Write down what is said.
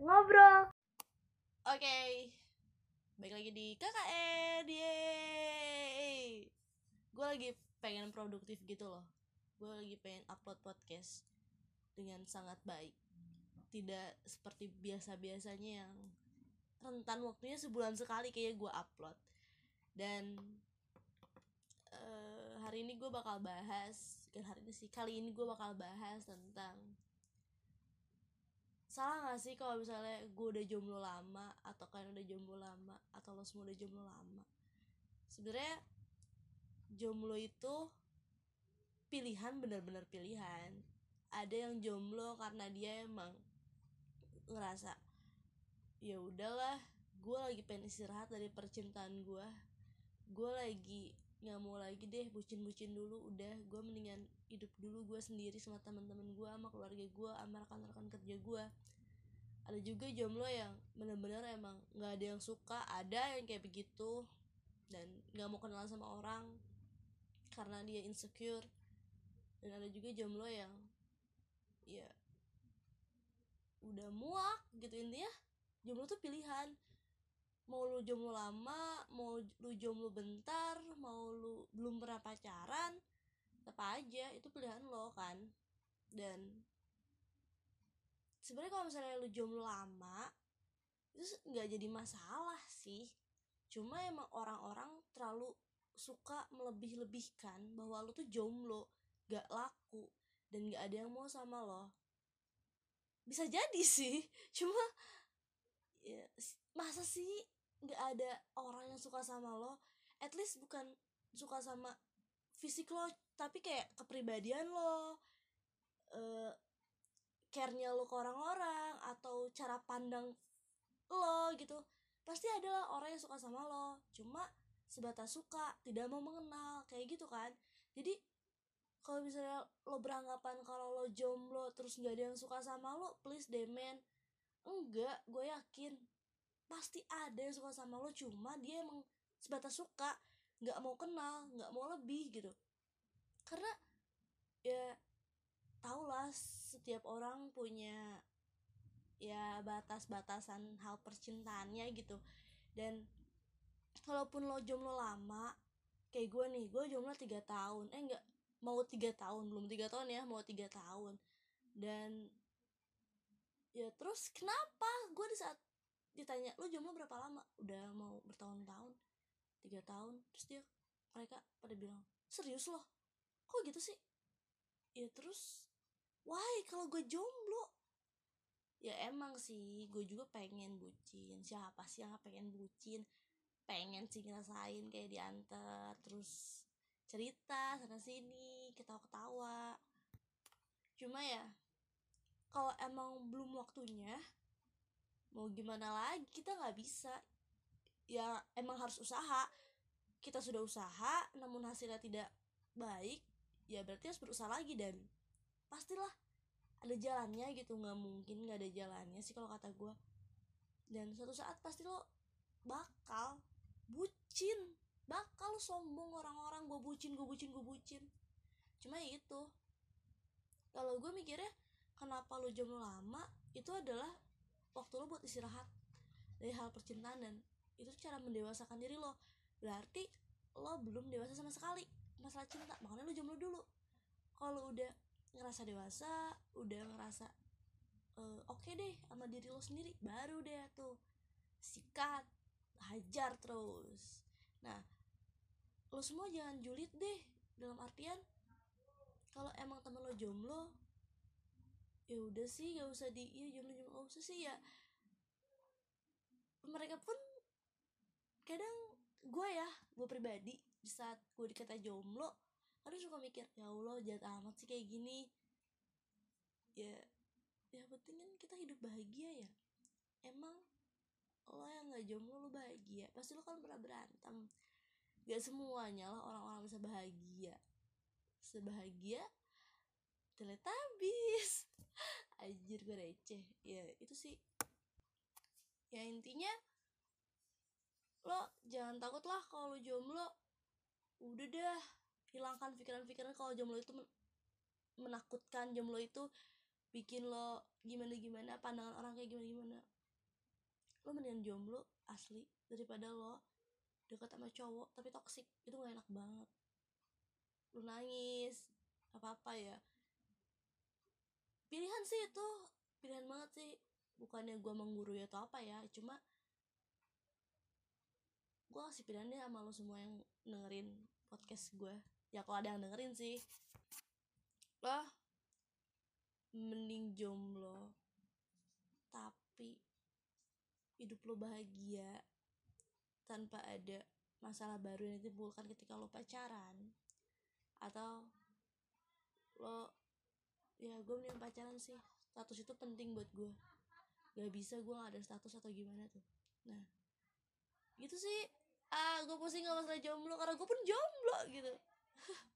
ngobrol. Oke, baik lagi di KKN, yeay. Gue lagi pengen produktif gitu loh. Gue lagi pengen upload podcast dengan sangat baik. Tidak seperti biasa-biasanya yang rentan waktunya sebulan sekali kayak gue upload. Dan uh, hari ini gue bakal bahas Bukan hari ini sih, kali ini gue bakal bahas tentang salah gak sih kalau misalnya gue udah jomblo lama atau kalian udah jomblo lama atau lo semua udah jomblo lama? Sebenarnya jomblo itu pilihan benar-benar pilihan. Ada yang jomblo karena dia emang ngerasa ya udahlah gue lagi pengen istirahat dari percintaan gue gue lagi nggak mau lagi deh bucin-bucin dulu udah. Gue mendingan hidup dulu gue sendiri sama teman-teman gue sama keluarga gue sama rekan-rekan kerja gue ada juga jomblo yang bener-bener emang nggak ada yang suka ada yang kayak begitu. Dan nggak mau kenalan sama orang karena dia insecure. Dan ada juga jomblo yang ya udah muak gitu intinya. Jomblo tuh pilihan mau lu jomblo lama mau lu jomblo bentar mau lu belum pernah pacaran apa aja itu pilihan lo kan. Dan sebenarnya kalau misalnya lu jomblo lama itu nggak jadi masalah sih. Cuma emang orang-orang terlalu suka melebih-lebihkan bahwa lu tuh jomblo gak laku dan gak ada yang mau sama lo. Bisa jadi sih cuma ya masa sih nggak ada orang yang suka sama lo at least bukan suka sama fisik lo tapi kayak kepribadian lo uh, care-nya lo ke orang-orang atau cara pandang lo gitu. Pasti ada lah orang yang suka sama lo cuma sebatas suka tidak mau mengenal kayak gitu kan. Jadi kalau misalnya lo beranggapan kalau lo jomblo terus nggak ada yang suka sama lo please deh man enggak gue yakin pasti ada yang suka sama lo cuma dia emang sebatas suka nggak mau kenal nggak mau lebih gitu. Karena ya tau lah setiap orang punya ya batas-batasan hal percintaannya gitu. Dan kalaupun lo jomblo lama kayak gue nih gue jomblo tiga tahun. Eh enggak mau tiga tahun belum tiga tahun ya mau tiga tahun. Dan ya terus kenapa? Gue di saat ditanya lo jomblo berapa lama? Udah mau bertahun-tahun. Tiga tahun. Terus dia mereka pada bilang serius loh? Kok gitu sih? Ya terus why? Kalau gue jomblo? Ya emang sih gue juga pengen bucin. Siapa sih yang pengen bucin? Pengen sih ngerasain kayak diantar terus cerita sana sini ketawa ketawa cuma ya kalau emang belum waktunya mau gimana lagi kita nggak bisa. Ya emang harus usaha. Kita sudah usaha namun hasilnya tidak baik ya berarti harus berusaha lagi dan pastilah ada jalannya gitu. Nggak mungkin nggak ada jalannya sih kalau kata gue dan suatu saat pasti lo bakal bucin bakal sombong orang-orang gue bucin gue bucin gue bucin. Cuma ya itu. Kalau gue mikirnya kenapa lo jomblo lama? Itu adalah waktu lo buat istirahat dari hal percintaan dan itu cara mendewasakan diri lo. Berarti lo belum dewasa sama sekali masalah cinta makanya lo jomblo dulu. Kalau udah ngerasa dewasa udah ngerasa uh, oke okay deh sama diri lo sendiri baru deh tuh sikat hajar terus. Nah lo semua jangan julid deh dalam artian kalau emang temen lo jomblo ya udah sih gak usah di iya jomblo jomblo gak usah sih ya. Mereka pun kadang gue ya gue pribadi di saat gue dikata jomblo kadang suka mikir ya allah jahat amat sih kayak gini. Ya ya penting kan kita hidup bahagia ya. Emang lo yang nggak jomblo lo bahagia. Pasti lo kan pernah berantem. Gak semuanya lah orang-orang bisa bahagia. Sebahagia teletabis anjir gue receh ya itu sih. Ya intinya lo jangan takut lah kalau lo jomblo. Udah dah hilangkan pikiran-pikiran kalau jomblo itu menakutkan. Jomblo itu bikin lo gimana gimana pandangan orang kayak gimana gimana lo mendingan jomblo asli daripada lo deket sama cowok tapi toksik itu gak enak banget. Lo nangis apa apa ya pilihan sih itu pilihan banget sih. Bukannya gue menggurui atau apa ya cuma gue kasih pilihannya sama lo semua yang dengerin podcast gue ya kalau ada yang dengerin sih. Lo mending jomblo tapi hidup lo bahagia tanpa ada masalah baru yang ditimbulkan ketika lo pacaran. Atau lo ya gue mending pacaran sih. Status itu penting buat gue gak bisa gue gak ada status atau gimana tuh. Nah gitu sih. Ah gue pusing gak masalah jomblo karena gue pun jomblo gitu